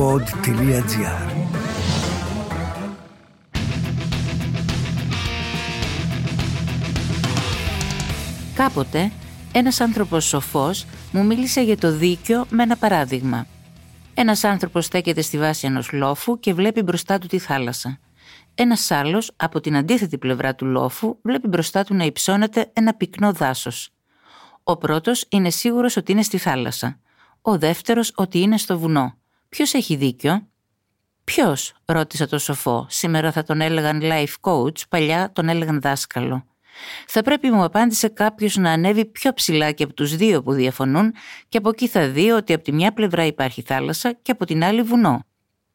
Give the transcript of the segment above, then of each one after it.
pod.gr Κάποτε ένας άνθρωπος σοφός μου μίλησε για το δίκιο με ένα παράδειγμα. Ένας άνθρωπος στέκεται στη βάση ενός λόφου και βλέπει μπροστά του τη θάλασσα. Ένας άλλος από την αντίθετη πλευρά του λόφου βλέπει μπροστά του να υψώνεται ένα πυκνό δάσος. Ο πρώτος είναι σίγουρος ότι είναι στη θάλασσα. Ο δεύτερος ότι είναι στο βουνό. Ποιος έχει δίκιο; Ποιος, ρώτησα το σοφό. Σήμερα θα τον έλεγαν life coach, παλιά τον έλεγαν δάσκαλο. Θα πρέπει, μου απάντησε κάποιος να ανέβει πιο ψηλά και από τους δύο που διαφωνούν, και από εκεί θα δει ότι από τη μια πλευρά υπάρχει θάλασσα και από την άλλη βουνό.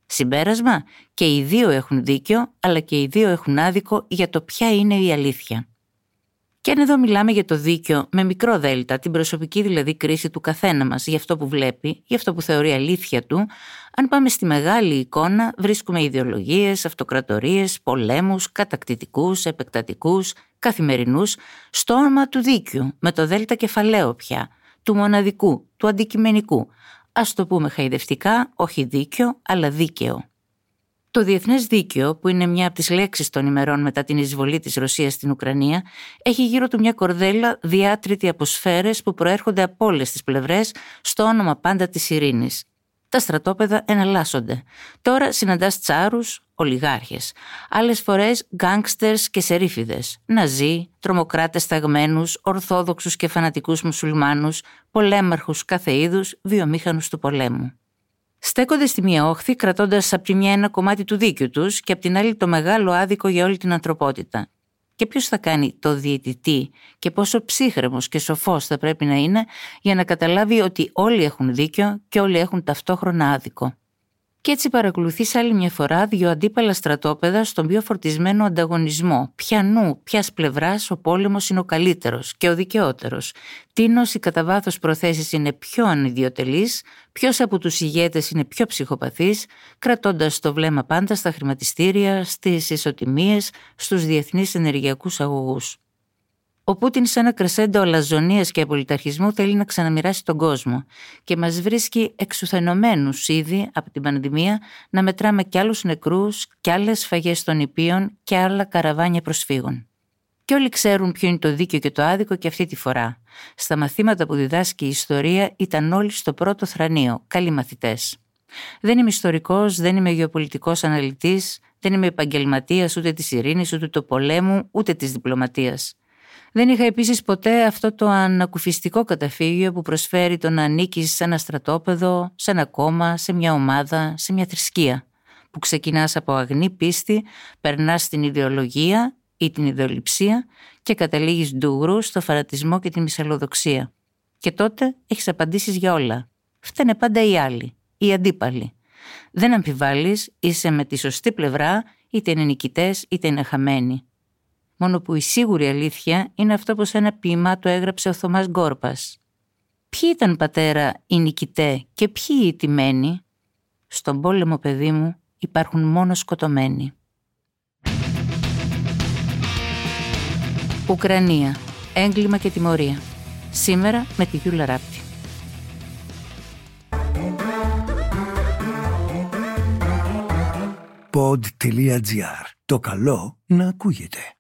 Συμπέρασμα, και οι δύο έχουν δίκιο, αλλά και οι δύο έχουν άδικο για το ποια είναι η αλήθεια. Και αν εδώ μιλάμε για το δίκιο με μικρό δέλτα, την προσωπική δηλαδή κρίση του καθένα μας, για αυτό που βλέπει, για αυτό που θεωρεί αλήθεια του, αν πάμε στη μεγάλη εικόνα βρίσκουμε ιδεολογίες, αυτοκρατορίες, πολέμους, κατακτητικούς, επεκτατικούς, καθημερινούς, στο όνομα του δίκαιου, με το δέλτα κεφαλαίο πια, του μοναδικού, του αντικειμενικού. Ας το πούμε χαϊδευτικά, όχι δίκαιο, αλλά δίκαιο. Το διεθνές δίκαιο, που είναι μια από τις λέξεις των ημερών μετά την εισβολή της Ρωσίας στην Ουκρανία, έχει γύρω του μια κορδέλα διάτρητη από σφαίρες που προέρχονται από όλες τις πλευρές στο όνομα πάντα της ειρήνης. Τα στρατόπεδα εναλλάσσονται. Τώρα συναντάς τσάρους, ολιγάρχες. Άλλες φορές γκάγκστερς και σερίφιδες. Ναζί, τρομοκράτες ταγμένου, ορθόδοξους και φανατικούς μουσουλμάνους, πολέμαρχους κάθε είδου, βιομήχανους του πολέμου. Στέκονται στη μία όχθη, κρατώντας από τη μια ένα κομμάτι του δίκαιου τους και από την άλλη το μεγάλο άδικο για όλη την ανθρωπότητα. Και ποιος θα κάνει το διαιτητή και πόσο ψύχρεμος και σοφός θα πρέπει να είναι για να καταλάβει ότι όλοι έχουν δίκιο και όλοι έχουν ταυτόχρονα άδικο. Και έτσι παρακολουθείς άλλη μια φορά δύο αντίπαλα στρατόπεδα στον πιο φορτισμένο ανταγωνισμό. Ποιανού, ποιας πλευράς ο πόλεμος είναι ο καλύτερος και ο δικαιότερος. Τίνος οι κατά βάθος προθέσεις είναι πιο ανιδιοτελείς, ποιος από τους ηγέτες είναι πιο ψυχοπαθής, κρατώντας το βλέμμα πάντα στα χρηματιστήρια, στις ισοτιμίες, στους διεθνείς ενεργειακούς αγωγούς. Ο Πούτιν, σε ένα κρεσέντο αλαζονίας και απολυταρχισμού, θέλει να ξαναμοιράσει τον κόσμο και μας βρίσκει εξουθενωμένους ήδη από την πανδημία να μετράμε κι άλλους νεκρούς, κι άλλες φαγές των υπείων και άλλα καραβάνια προσφύγων. Και όλοι ξέρουν ποιο είναι το δίκαιο και το άδικο και αυτή τη φορά. Στα μαθήματα που διδάσκει η ιστορία ήταν όλοι στο πρώτο θρανείο, καλοί μαθητές. Δεν είμαι ιστορικός, δεν είμαι γεωπολιτικός αναλυτής, δεν είμαι επαγγελματίας ούτε της ειρήνης, ούτε του πολέμου, ούτε της διπλωματίας. Δεν είχα επίσης ποτέ αυτό το ανακουφιστικό καταφύγιο που προσφέρει το να ανήκεις σε ένα στρατόπεδο, σε ένα κόμμα, σε μια ομάδα, σε μια θρησκεία. Που ξεκινάς από αγνή πίστη, περνάς στην ιδεολογία ή την ιδεολειψία και καταλήγεις ντουγρού στο φαρατισμό και τη μυσαλλοδοξία. Και τότε έχεις απαντήσεις για όλα. Φταίνε πάντα οι άλλοι, οι αντίπαλοι. Δεν αμφιβάλλεις, είσαι με τη σωστή πλευρά, είτε είναι νικητές είτε είναι χαμένοι μόνο που η σίγουρη αλήθεια είναι αυτό που σε ένα ποίημα το έγραψε ο Θωμάς Γκόρπας. Ποιοι ήταν πατέρα οι νικητέ και ποιοι οι τιμένοι; Στον πόλεμο παιδί μου υπάρχουν μόνο σκοτωμένοι. Ουκρανία. Έγκλημα και τιμωρία. Σήμερα με τη Γιούλα Ράπτη. Pod.gr. Το καλό να ακούγεται.